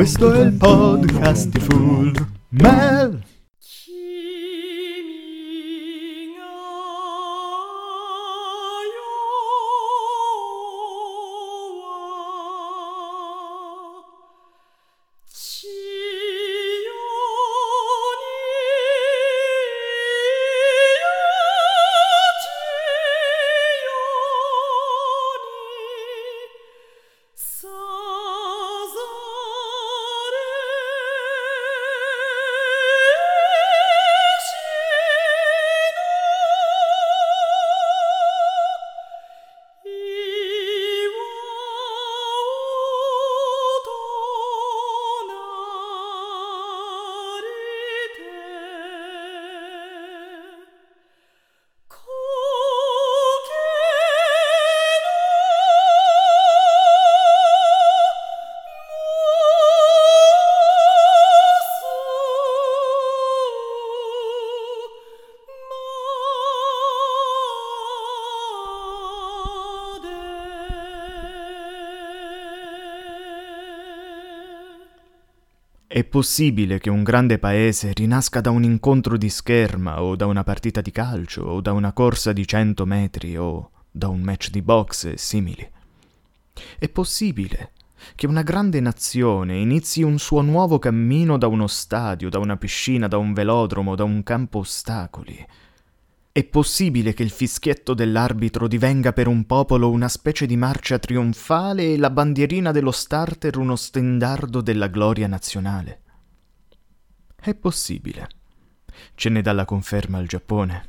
Questo è il podcast di Full Mel. Possibile che un grande paese rinasca da un incontro di scherma o da una partita di calcio o da una corsa di cento metri o da un match di box e simili. È possibile che una grande nazione inizi un suo nuovo cammino da uno stadio, da una piscina, da un velodromo, da un campo ostacoli, è possibile che il fischietto dell'arbitro divenga per un popolo una specie di marcia trionfale e la bandierina dello starter uno stendardo della gloria nazionale? È possibile. Ce ne dà la conferma il Giappone.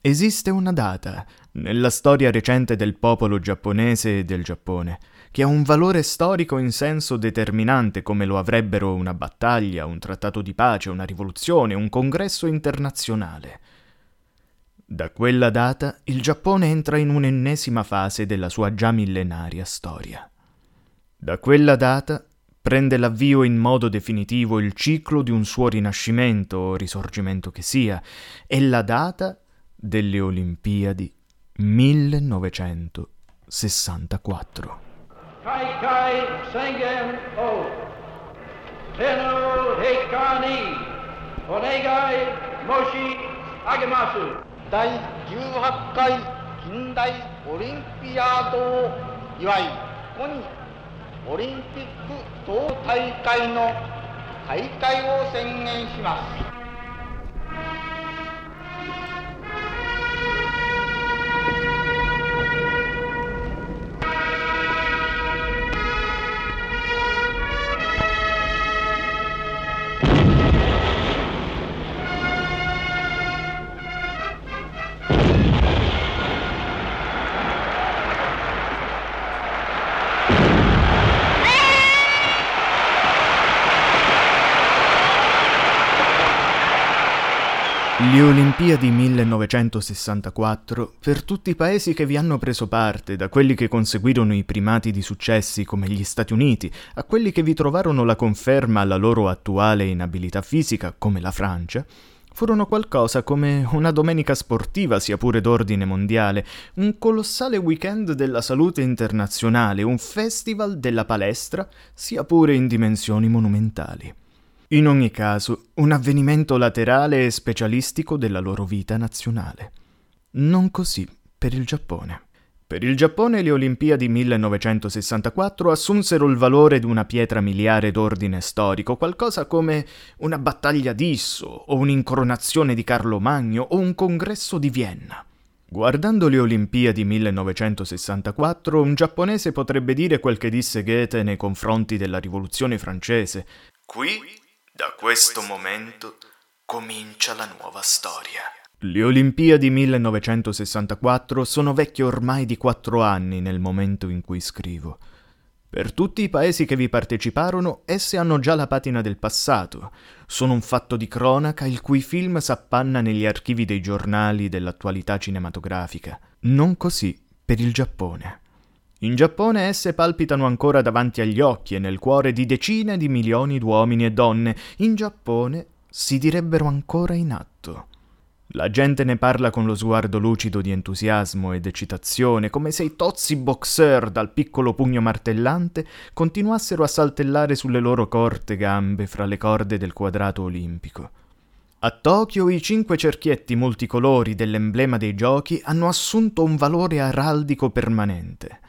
Esiste una data, nella storia recente del popolo giapponese e del Giappone, che ha un valore storico in senso determinante come lo avrebbero una battaglia, un trattato di pace, una rivoluzione, un congresso internazionale – da quella data il Giappone entra in un'ennesima fase della sua già millenaria storia. Da quella data prende l'avvio in modo definitivo il ciclo di un suo rinascimento o risorgimento che sia, è la data delle Olimpiadi 1964. Kaikai Sengen O Tenno Heikani Onegai Moshi Agemasu 第18回近代オリンピアードを祝いここにオリンピック党大会の開会を宣言します。Le Olimpiadi 1964, per tutti i paesi che vi hanno preso parte, da quelli che conseguirono i primati di successi come gli Stati Uniti, a quelli che vi trovarono la conferma alla loro attuale inabilità fisica come la Francia, furono qualcosa come una domenica sportiva, sia pure d'ordine mondiale, un colossale weekend della salute internazionale, un festival della palestra, sia pure in dimensioni monumentali. In ogni caso, un avvenimento laterale e specialistico della loro vita nazionale. Non così per il Giappone. Per il Giappone le Olimpiadi 1964 assunsero il valore di una pietra miliare d'ordine storico, qualcosa come una battaglia d'Isso, o un'incoronazione di Carlo Magno, o un congresso di Vienna. Guardando le Olimpiadi 1964, un giapponese potrebbe dire quel che disse Goethe nei confronti della rivoluzione francese. Qui da questo momento comincia la nuova storia. Le Olimpiadi 1964 sono vecchie ormai di quattro anni nel momento in cui scrivo. Per tutti i paesi che vi parteciparono, esse hanno già la patina del passato. Sono un fatto di cronaca il cui film s'appanna negli archivi dei giornali dell'attualità cinematografica. Non così per il Giappone. In Giappone esse palpitano ancora davanti agli occhi e nel cuore di decine di milioni d'uomini e donne. In Giappone si direbbero ancora in atto. La gente ne parla con lo sguardo lucido di entusiasmo ed eccitazione, come se i tozzi boxer dal piccolo pugno martellante continuassero a saltellare sulle loro corte gambe fra le corde del quadrato olimpico. A Tokyo i cinque cerchietti multicolori dell'emblema dei giochi hanno assunto un valore araldico permanente.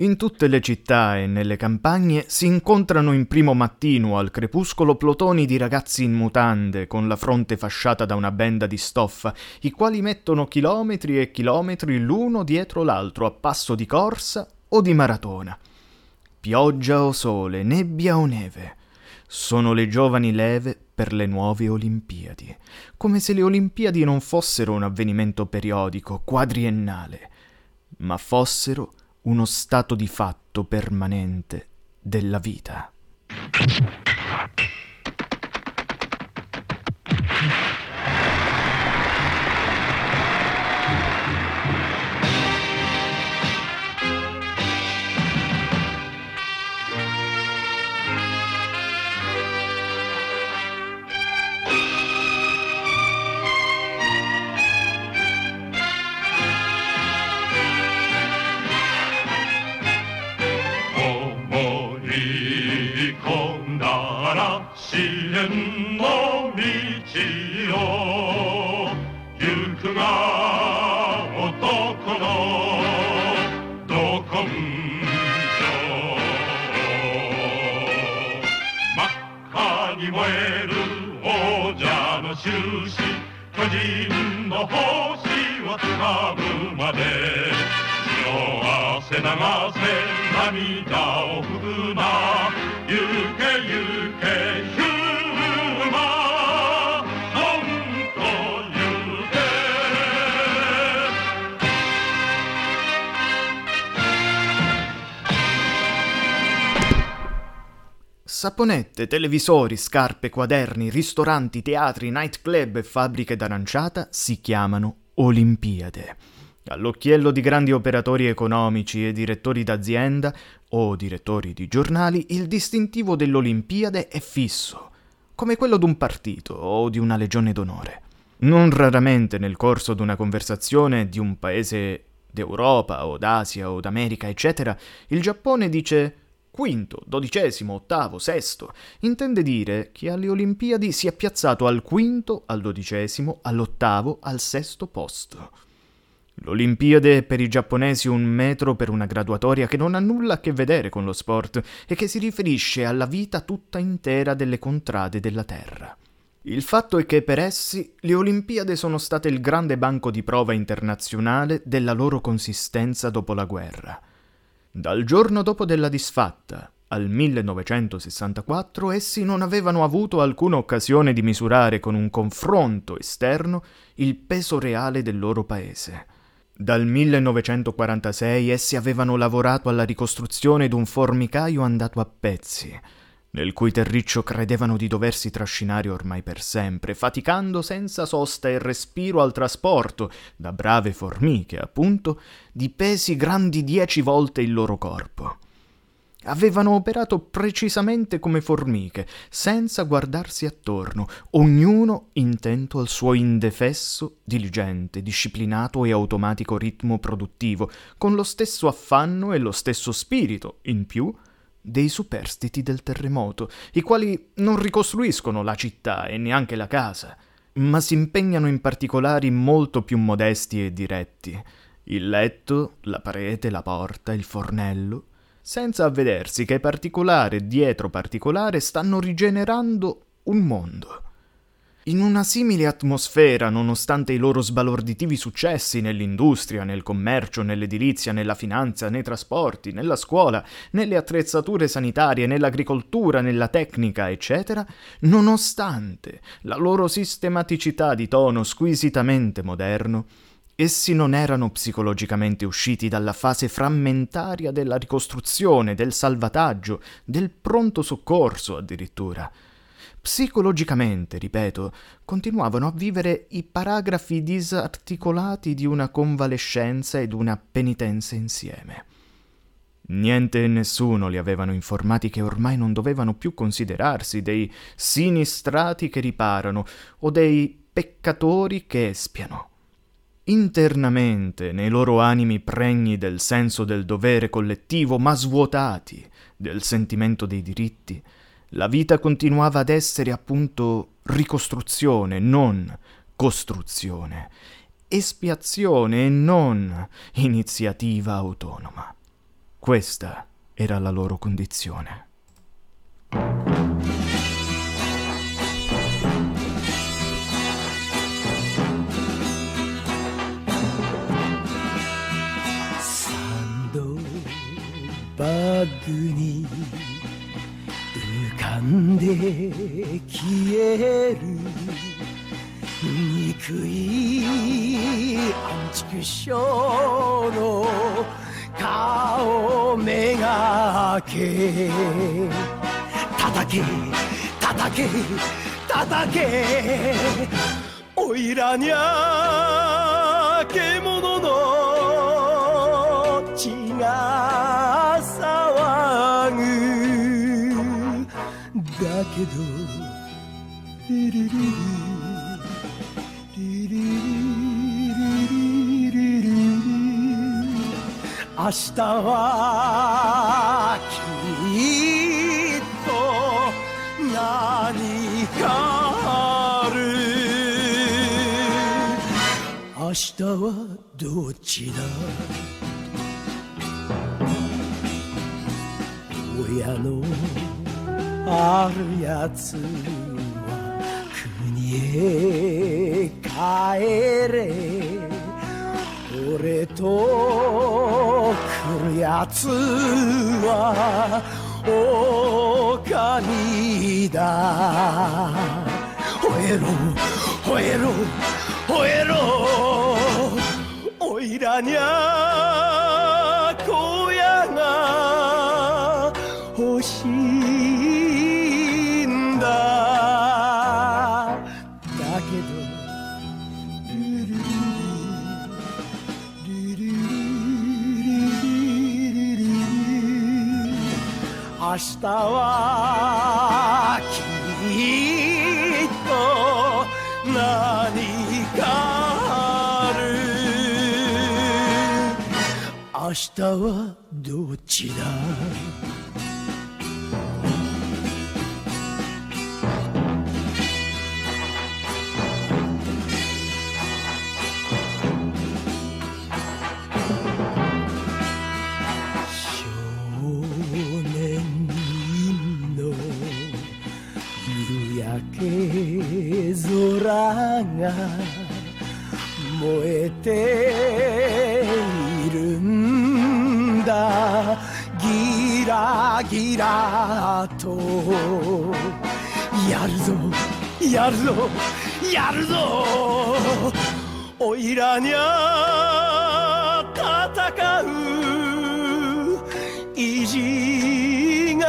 In tutte le città e nelle campagne si incontrano in primo mattino al crepuscolo plotoni di ragazzi in mutande con la fronte fasciata da una benda di stoffa, i quali mettono chilometri e chilometri l'uno dietro l'altro a passo di corsa o di maratona. Pioggia o sole, nebbia o neve. Sono le giovani leve per le nuove Olimpiadi, come se le Olimpiadi non fossero un avvenimento periodico, quadriennale, ma fossero uno stato di fatto permanente della vita. Saponette, televisori, scarpe, quaderni, ristoranti, teatri, nightclub e fabbriche d'aranciata si chiamano Olimpiade. All'occhiello di grandi operatori economici e direttori d'azienda o direttori di giornali, il distintivo dell'Olimpiade è fisso, come quello d'un partito o di una legione d'onore. Non raramente nel corso di una conversazione di un paese d'Europa o d'Asia o d'America, eccetera, il Giappone dice quinto, dodicesimo, ottavo, sesto, intende dire che alle Olimpiadi si è piazzato al quinto, al dodicesimo, all'ottavo, al sesto posto. L'Olimpiade è per i giapponesi un metro per una graduatoria che non ha nulla a che vedere con lo sport e che si riferisce alla vita tutta intera delle contrade della Terra. Il fatto è che per essi le Olimpiadi sono state il grande banco di prova internazionale della loro consistenza dopo la guerra. Dal giorno dopo della disfatta al 1964 essi non avevano avuto alcuna occasione di misurare con un confronto esterno il peso reale del loro paese. Dal 1946 essi avevano lavorato alla ricostruzione d'un formicaio andato a pezzi, nel cui terriccio credevano di doversi trascinare ormai per sempre, faticando senza sosta e respiro al trasporto, da brave formiche appunto, di pesi grandi dieci volte il loro corpo. Avevano operato precisamente come formiche, senza guardarsi attorno, ognuno intento al suo indefesso, diligente, disciplinato e automatico ritmo produttivo, con lo stesso affanno e lo stesso spirito, in più, dei superstiti del terremoto, i quali non ricostruiscono la città e neanche la casa, ma si impegnano in particolari molto più modesti e diretti. Il letto, la parete, la porta, il fornello, senza avvedersi che particolare dietro particolare stanno rigenerando un mondo. In una simile atmosfera, nonostante i loro sbalorditivi successi nell'industria, nel commercio, nell'edilizia, nella finanza, nei trasporti, nella scuola, nelle attrezzature sanitarie, nell'agricoltura, nella tecnica, eccetera, nonostante la loro sistematicità di tono squisitamente moderno, essi non erano psicologicamente usciti dalla fase frammentaria della ricostruzione, del salvataggio, del pronto soccorso addirittura Psicologicamente, ripeto, continuavano a vivere i paragrafi disarticolati di una convalescenza ed una penitenza insieme. Niente e nessuno li avevano informati che ormai non dovevano più considerarsi dei sinistrati che riparano o dei peccatori che espiano. Internamente, nei loro animi pregni del senso del dovere collettivo, ma svuotati del sentimento dei diritti, la vita continuava ad essere appunto ricostruzione, non costruzione, espiazione e non iniziativa autonoma. Questa era la loro condizione. Sando バッグに浮か んで消える憎いアンチクショーの顔めがけ叩け叩け叩けおいらにゃ獣のけどリリリリリリリリリリリ明日はきっと何かある。明日はどっちだ？親のあるやつは国へ帰れ。俺と来るやつは狼だ。吠えろ吠えろ吠えろ。おいらにゃたはきっと何かある。明日はどっちだが燃えているんだ。ギラギラと。やるぞやるぞやるぞ。おいらにゃ戦う。意地が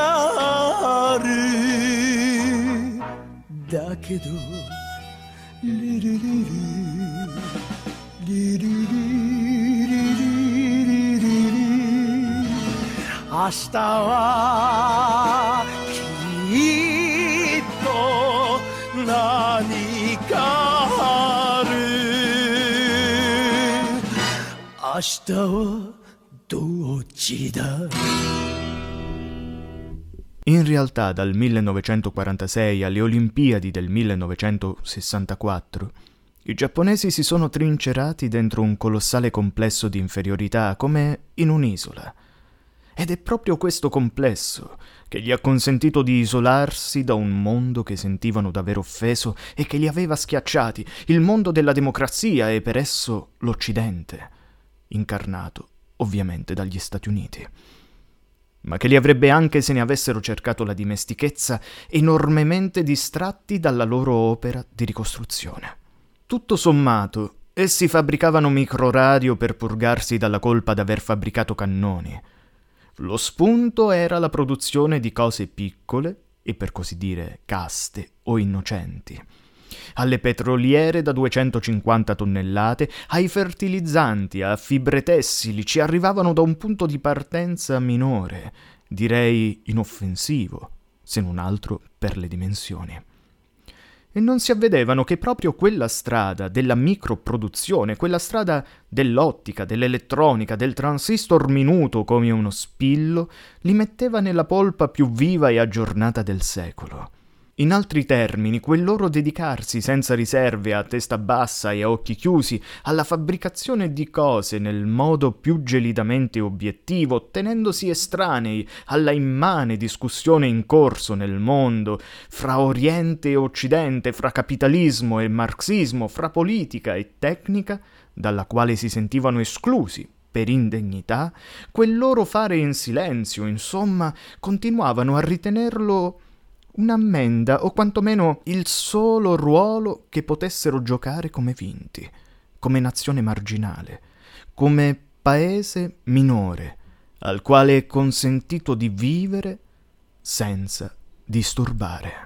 ある。だけど。明日はきっと何かある。明日はどっちだ？In realtà dal 1946 alle Olimpiadi del 1964 i giapponesi si sono trincerati dentro un colossale complesso di inferiorità come in un'isola. Ed è proprio questo complesso che gli ha consentito di isolarsi da un mondo che sentivano d'aver offeso e che li aveva schiacciati, il mondo della democrazia e per esso l'Occidente, incarnato ovviamente dagli Stati Uniti ma che li avrebbe anche se ne avessero cercato la dimestichezza enormemente distratti dalla loro opera di ricostruzione. Tutto sommato, essi fabbricavano microradio per purgarsi dalla colpa d'aver fabbricato cannoni. Lo spunto era la produzione di cose piccole e per così dire caste o innocenti. Alle petroliere da 250 tonnellate, ai fertilizzanti, a fibre tessili ci arrivavano da un punto di partenza minore, direi inoffensivo, se non altro per le dimensioni. e non si avvedevano che proprio quella strada della microproduzione, quella strada dell'ottica, dell'elettronica, del transistor minuto come uno spillo, li metteva nella polpa più viva e aggiornata del secolo. In altri termini, quel loro dedicarsi senza riserve a testa bassa e a occhi chiusi alla fabbricazione di cose nel modo più gelidamente obiettivo, tenendosi estranei alla immane discussione in corso nel mondo fra Oriente e Occidente, fra capitalismo e marxismo, fra politica e tecnica, dalla quale si sentivano esclusi per indegnità, quel loro fare in silenzio, insomma, continuavano a ritenerlo un'ammenda o quantomeno il solo ruolo che potessero giocare come vinti, come nazione marginale, come paese minore, al quale è consentito di vivere senza disturbare.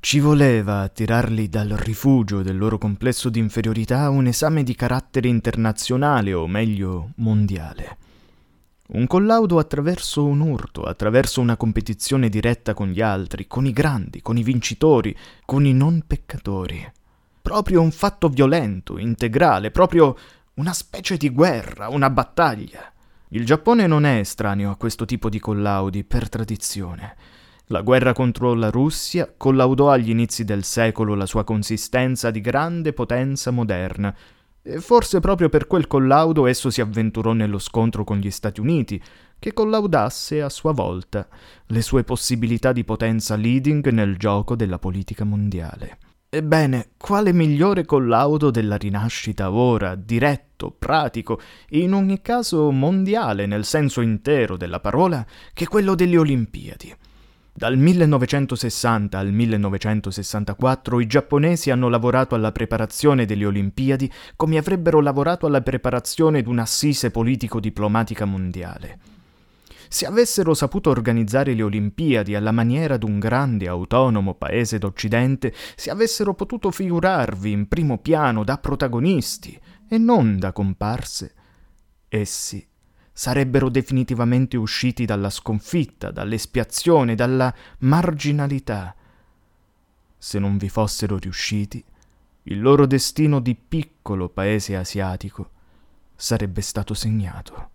Ci voleva tirarli dal rifugio del loro complesso di inferiorità un esame di carattere internazionale o meglio mondiale un collaudo attraverso un urto, attraverso una competizione diretta con gli altri, con i grandi, con i vincitori, con i non peccatori. Proprio un fatto violento, integrale, proprio una specie di guerra, una battaglia. Il Giappone non è estraneo a questo tipo di collaudi per tradizione. La guerra contro la Russia collaudò agli inizi del secolo la sua consistenza di grande potenza moderna, e forse proprio per quel collaudo esso si avventurò nello scontro con gli Stati Uniti, che collaudasse a sua volta le sue possibilità di potenza leading nel gioco della politica mondiale. Ebbene, quale migliore collaudo della rinascita ora, diretto, pratico in ogni caso mondiale nel senso intero della parola, che quello delle Olimpiadi? Dal 1960 al 1964 i giapponesi hanno lavorato alla preparazione delle Olimpiadi come avrebbero lavorato alla preparazione di un'assise politico-diplomatica mondiale. Se avessero saputo organizzare le Olimpiadi alla maniera d'un grande autonomo paese d'Occidente, se avessero potuto figurarvi in primo piano da protagonisti e non da comparse, essi sarebbero definitivamente usciti dalla sconfitta, dall'espiazione, dalla marginalità. Se non vi fossero riusciti, il loro destino di piccolo paese asiatico sarebbe stato segnato.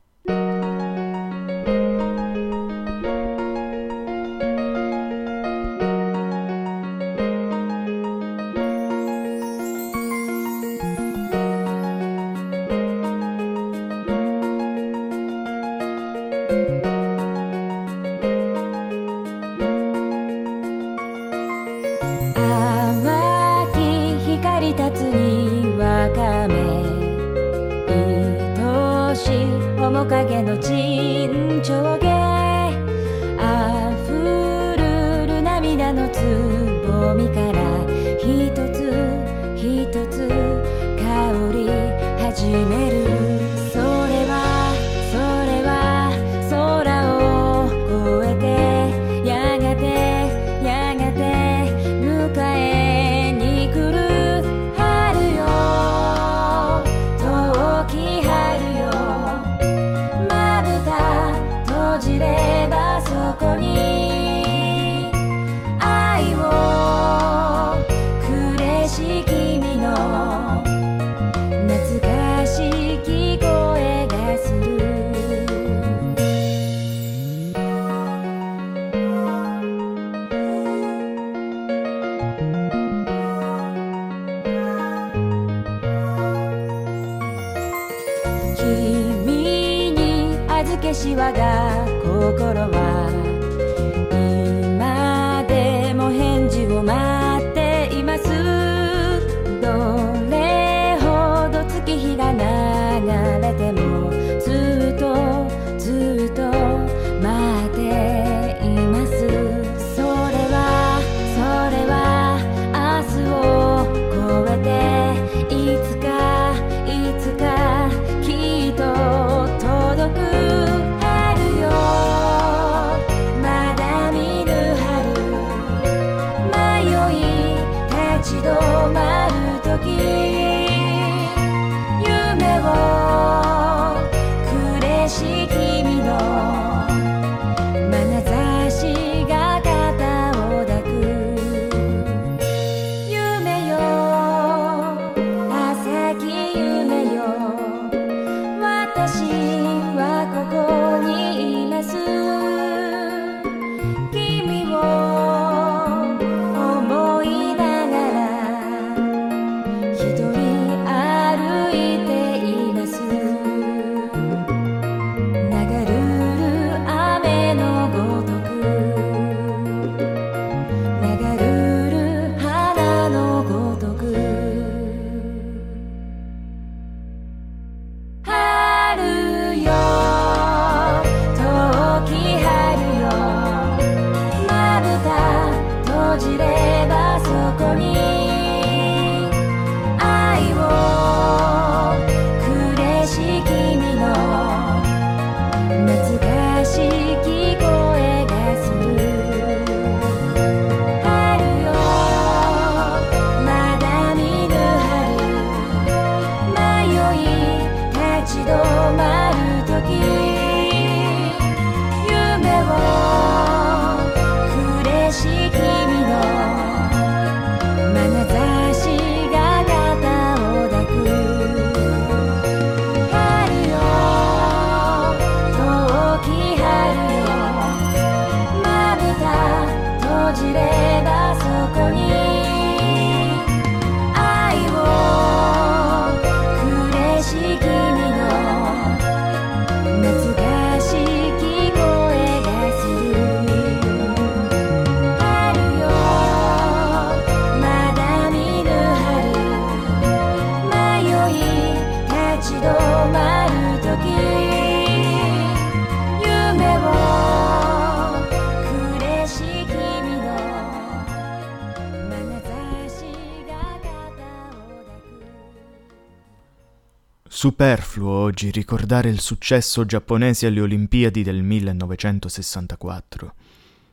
Superfluo oggi ricordare il successo giapponese alle Olimpiadi del 1964.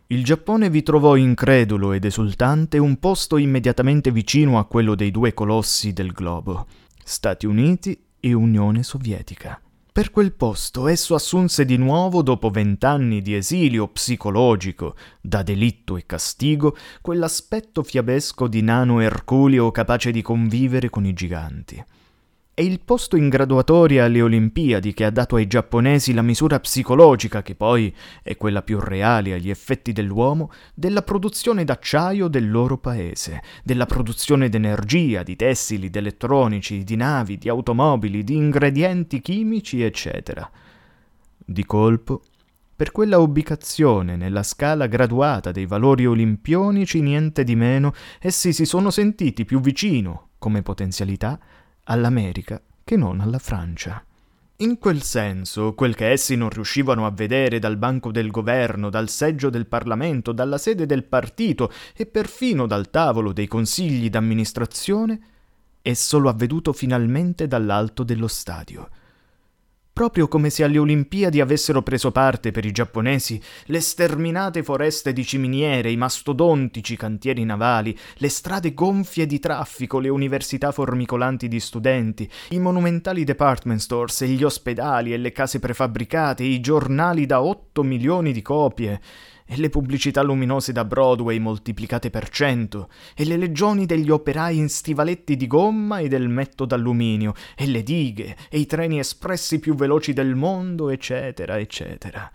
Il Giappone vi trovò incredulo ed esultante un posto immediatamente vicino a quello dei due colossi del globo, Stati Uniti e Unione Sovietica. Per quel posto esso assunse di nuovo, dopo vent'anni di esilio psicologico, da delitto e castigo, quell'aspetto fiabesco di nano Erculeo capace di convivere con i giganti. È il posto in graduatoria alle Olimpiadi che ha dato ai giapponesi la misura psicologica, che poi è quella più reale agli effetti dell'uomo, della produzione d'acciaio del loro paese, della produzione d'energia, di tessili, di elettronici, di navi, di automobili, di ingredienti chimici, eccetera. Di colpo, per quella ubicazione nella scala graduata dei valori olimpionici, niente di meno, essi si sono sentiti più vicino, come potenzialità, all'America che non alla Francia. In quel senso, quel che essi non riuscivano a vedere dal banco del governo, dal seggio del Parlamento, dalla sede del partito e perfino dal tavolo dei consigli d'amministrazione, esso lo ha veduto finalmente dall'alto dello stadio. Proprio come se alle Olimpiadi avessero preso parte per i giapponesi le sterminate foreste di ciminiere, i mastodontici cantieri navali, le strade gonfie di traffico, le università formicolanti di studenti, i monumentali department stores e gli ospedali e le case prefabbricate, i giornali da 8 milioni di copie, e le pubblicità luminose da Broadway moltiplicate per cento, e le legioni degli operai in stivaletti di gomma e del metto d'alluminio, e le dighe, e i treni espressi più veloci del mondo, eccetera, eccetera.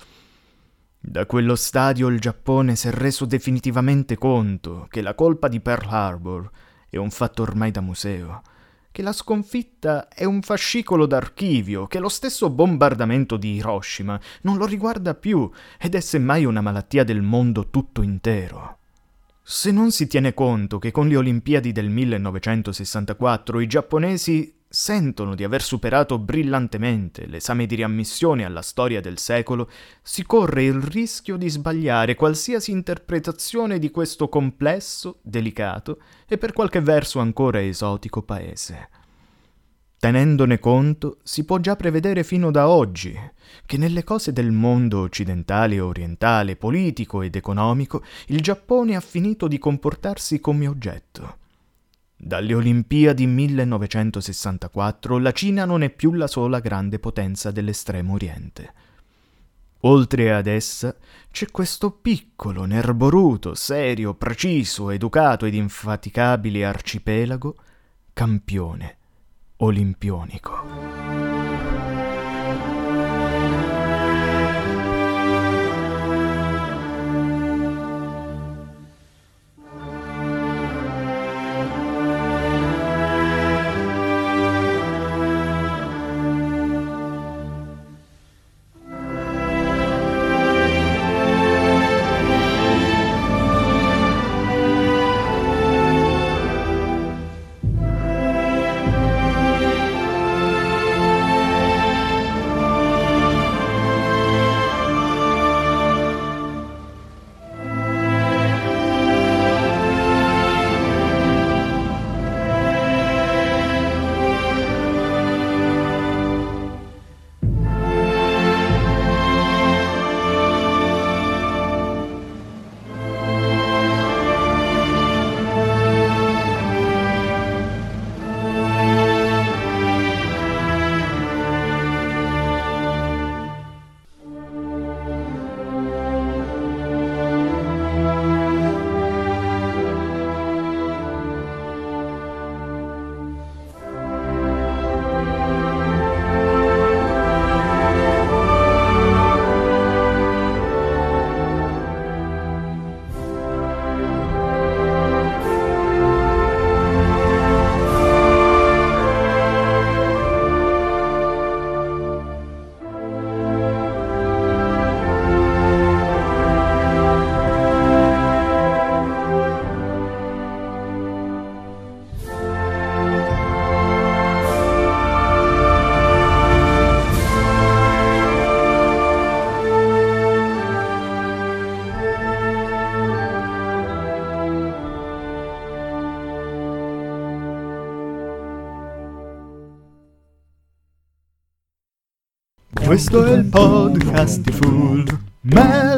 Da quello stadio il Giappone si è reso definitivamente conto che la colpa di Pearl Harbor è un fatto ormai da museo, che la sconfitta è un fascicolo d'archivio, che lo stesso bombardamento di Hiroshima non lo riguarda più ed è semmai una malattia del mondo tutto intero. Se non si tiene conto che con le Olimpiadi del 1964 i giapponesi sentono di aver superato brillantemente l'esame di riammissione alla storia del secolo, si corre il rischio di sbagliare qualsiasi interpretazione di questo complesso, delicato e per qualche verso ancora esotico paese. Tenendone conto, si può già prevedere fino da oggi che nelle cose del mondo occidentale e orientale, politico ed economico, il Giappone ha finito di comportarsi come oggetto. Dalle Olimpiadi 1964 la Cina non è più la sola grande potenza dell'estremo oriente. Oltre ad essa c'è questo piccolo, nerboruto, serio, preciso, educato ed infaticabile arcipelago, campione olimpionico.「Questo è il podcast di Full Mel.